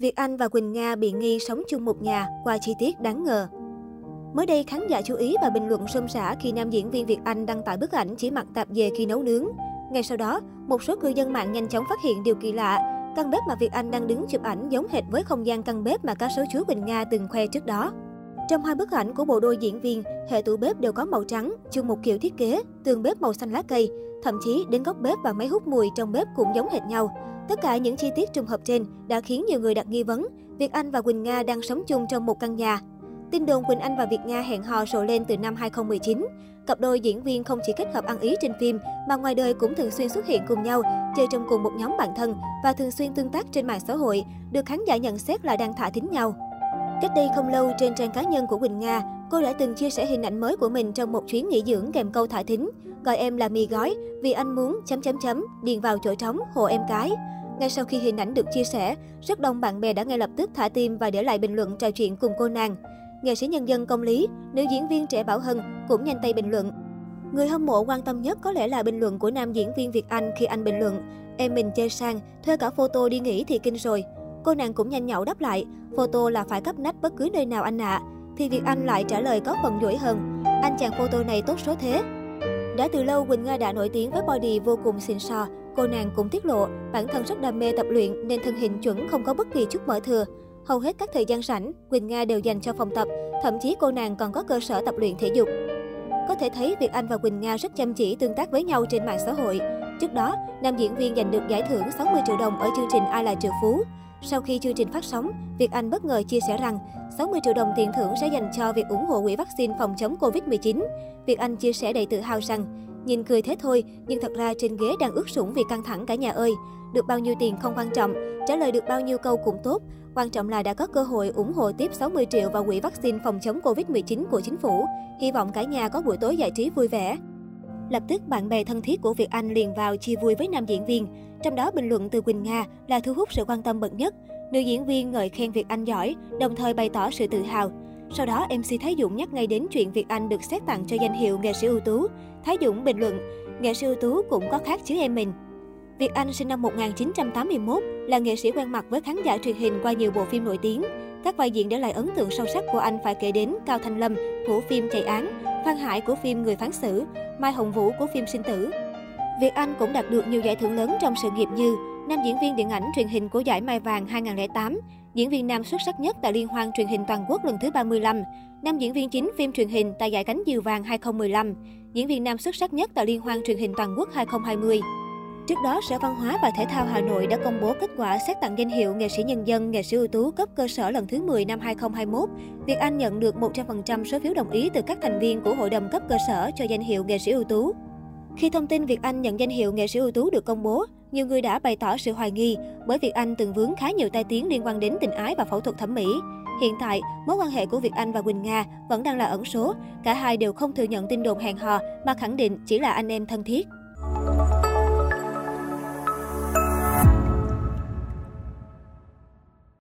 Việt Anh và Quỳnh Nga bị nghi sống chung một nhà qua chi tiết đáng ngờ. Mới đây, khán giả chú ý và bình luận xôn xả khi nam diễn viên Việt Anh đăng tải bức ảnh chỉ mặc tạp dề khi nấu nướng. Ngay sau đó, một số cư dân mạng nhanh chóng phát hiện điều kỳ lạ. Căn bếp mà Việt Anh đang đứng chụp ảnh giống hệt với không gian căn bếp mà ca sấu chú Quỳnh Nga từng khoe trước đó. Trong hai bức ảnh của bộ đôi diễn viên, hệ tủ bếp đều có màu trắng, chung một kiểu thiết kế, tường bếp màu xanh lá cây. Thậm chí đến góc bếp và máy hút mùi trong bếp cũng giống hệt nhau. Tất cả những chi tiết trùng hợp trên đã khiến nhiều người đặt nghi vấn Việt Anh và Quỳnh Nga đang sống chung trong một căn nhà. Tin đồn Quỳnh Anh và Việt Nga hẹn hò rộ lên từ năm 2019. Cặp đôi diễn viên không chỉ kết hợp ăn ý trên phim mà ngoài đời cũng thường xuyên xuất hiện cùng nhau, chơi trong cùng một nhóm bạn thân và thường xuyên tương tác trên mạng xã hội, được khán giả nhận xét là đang thả thính nhau. Cách đây không lâu, trên trang cá nhân của Quỳnh Nga, cô đã từng chia sẻ hình ảnh mới của mình trong một chuyến nghỉ dưỡng kèm câu thả thính. Gọi em là mì gói, vì anh muốn chấm chấm chấm, điền vào chỗ trống, hộ em cái. Ngay sau khi hình ảnh được chia sẻ, rất đông bạn bè đã ngay lập tức thả tim và để lại bình luận trò chuyện cùng cô nàng. Nghệ sĩ nhân dân công lý, nữ diễn viên trẻ Bảo Hân cũng nhanh tay bình luận. Người hâm mộ quan tâm nhất có lẽ là bình luận của nam diễn viên Việt Anh khi anh bình luận Em mình chơi sang, thuê cả photo đi nghỉ thì kinh rồi. Cô nàng cũng nhanh nhậu đáp lại, photo là phải cấp nách bất cứ nơi nào anh ạ. À. Thì Việt Anh lại trả lời có phần dỗi hơn, anh chàng photo này tốt số thế. Đã từ lâu, Quỳnh Nga đã nổi tiếng với body vô cùng xịn sò. Cô nàng cũng tiết lộ, bản thân rất đam mê tập luyện nên thân hình chuẩn không có bất kỳ chút mỡ thừa. Hầu hết các thời gian rảnh, Quỳnh Nga đều dành cho phòng tập, thậm chí cô nàng còn có cơ sở tập luyện thể dục. Có thể thấy Việt Anh và Quỳnh Nga rất chăm chỉ tương tác với nhau trên mạng xã hội. Trước đó, nam diễn viên giành được giải thưởng 60 triệu đồng ở chương trình Ai là triệu phú. Sau khi chương trình phát sóng, Việt Anh bất ngờ chia sẻ rằng 60 triệu đồng tiền thưởng sẽ dành cho việc ủng hộ quỹ vaccine phòng chống Covid-19. Việt Anh chia sẻ đầy tự hào rằng, nhìn cười thế thôi, nhưng thật ra trên ghế đang ướt sũng vì căng thẳng cả nhà ơi. Được bao nhiêu tiền không quan trọng, trả lời được bao nhiêu câu cũng tốt. Quan trọng là đã có cơ hội ủng hộ tiếp 60 triệu vào quỹ vaccine phòng chống Covid-19 của chính phủ. Hy vọng cả nhà có buổi tối giải trí vui vẻ. Lập tức, bạn bè thân thiết của Việt Anh liền vào chia vui với nam diễn viên. Trong đó, bình luận từ Quỳnh Nga là thu hút sự quan tâm bậc nhất. Nữ diễn viên ngợi khen Việt Anh giỏi, đồng thời bày tỏ sự tự hào. Sau đó, MC Thái Dũng nhắc ngay đến chuyện Việt Anh được xét tặng cho danh hiệu nghệ sĩ ưu tú. Thái Dũng bình luận, nghệ sĩ ưu tú cũng có khác chứ em mình. Việt Anh sinh năm 1981, là nghệ sĩ quen mặt với khán giả truyền hình qua nhiều bộ phim nổi tiếng. Các vai diễn để lại ấn tượng sâu sắc của anh phải kể đến Cao Thanh Lâm của phim Chạy án, Phan Hải của phim Người phán xử, Mai Hồng Vũ của phim Sinh tử. Việt Anh cũng đạt được nhiều giải thưởng lớn trong sự nghiệp như nam diễn viên điện ảnh truyền hình của giải Mai Vàng 2008, diễn viên nam xuất sắc nhất tại Liên hoan truyền hình toàn quốc lần thứ 35, nam diễn viên chính phim truyền hình tại giải Cánh Diều Vàng 2015, diễn viên nam xuất sắc nhất tại Liên hoan truyền hình toàn quốc 2020. Trước đó, Sở Văn hóa và Thể thao Hà Nội đã công bố kết quả xét tặng danh hiệu nghệ sĩ nhân dân, nghệ sĩ ưu tú cấp cơ sở lần thứ 10 năm 2021. Việt Anh nhận được 100% số phiếu đồng ý từ các thành viên của Hội đồng cấp cơ sở cho danh hiệu nghệ sĩ ưu tú. Khi thông tin Việt Anh nhận danh hiệu nghệ sĩ ưu tú được công bố, nhiều người đã bày tỏ sự hoài nghi bởi Việt Anh từng vướng khá nhiều tai tiếng liên quan đến tình ái và phẫu thuật thẩm mỹ. Hiện tại, mối quan hệ của Việt Anh và Quỳnh Nga vẫn đang là ẩn số. Cả hai đều không thừa nhận tin đồn hẹn hò mà khẳng định chỉ là anh em thân thiết.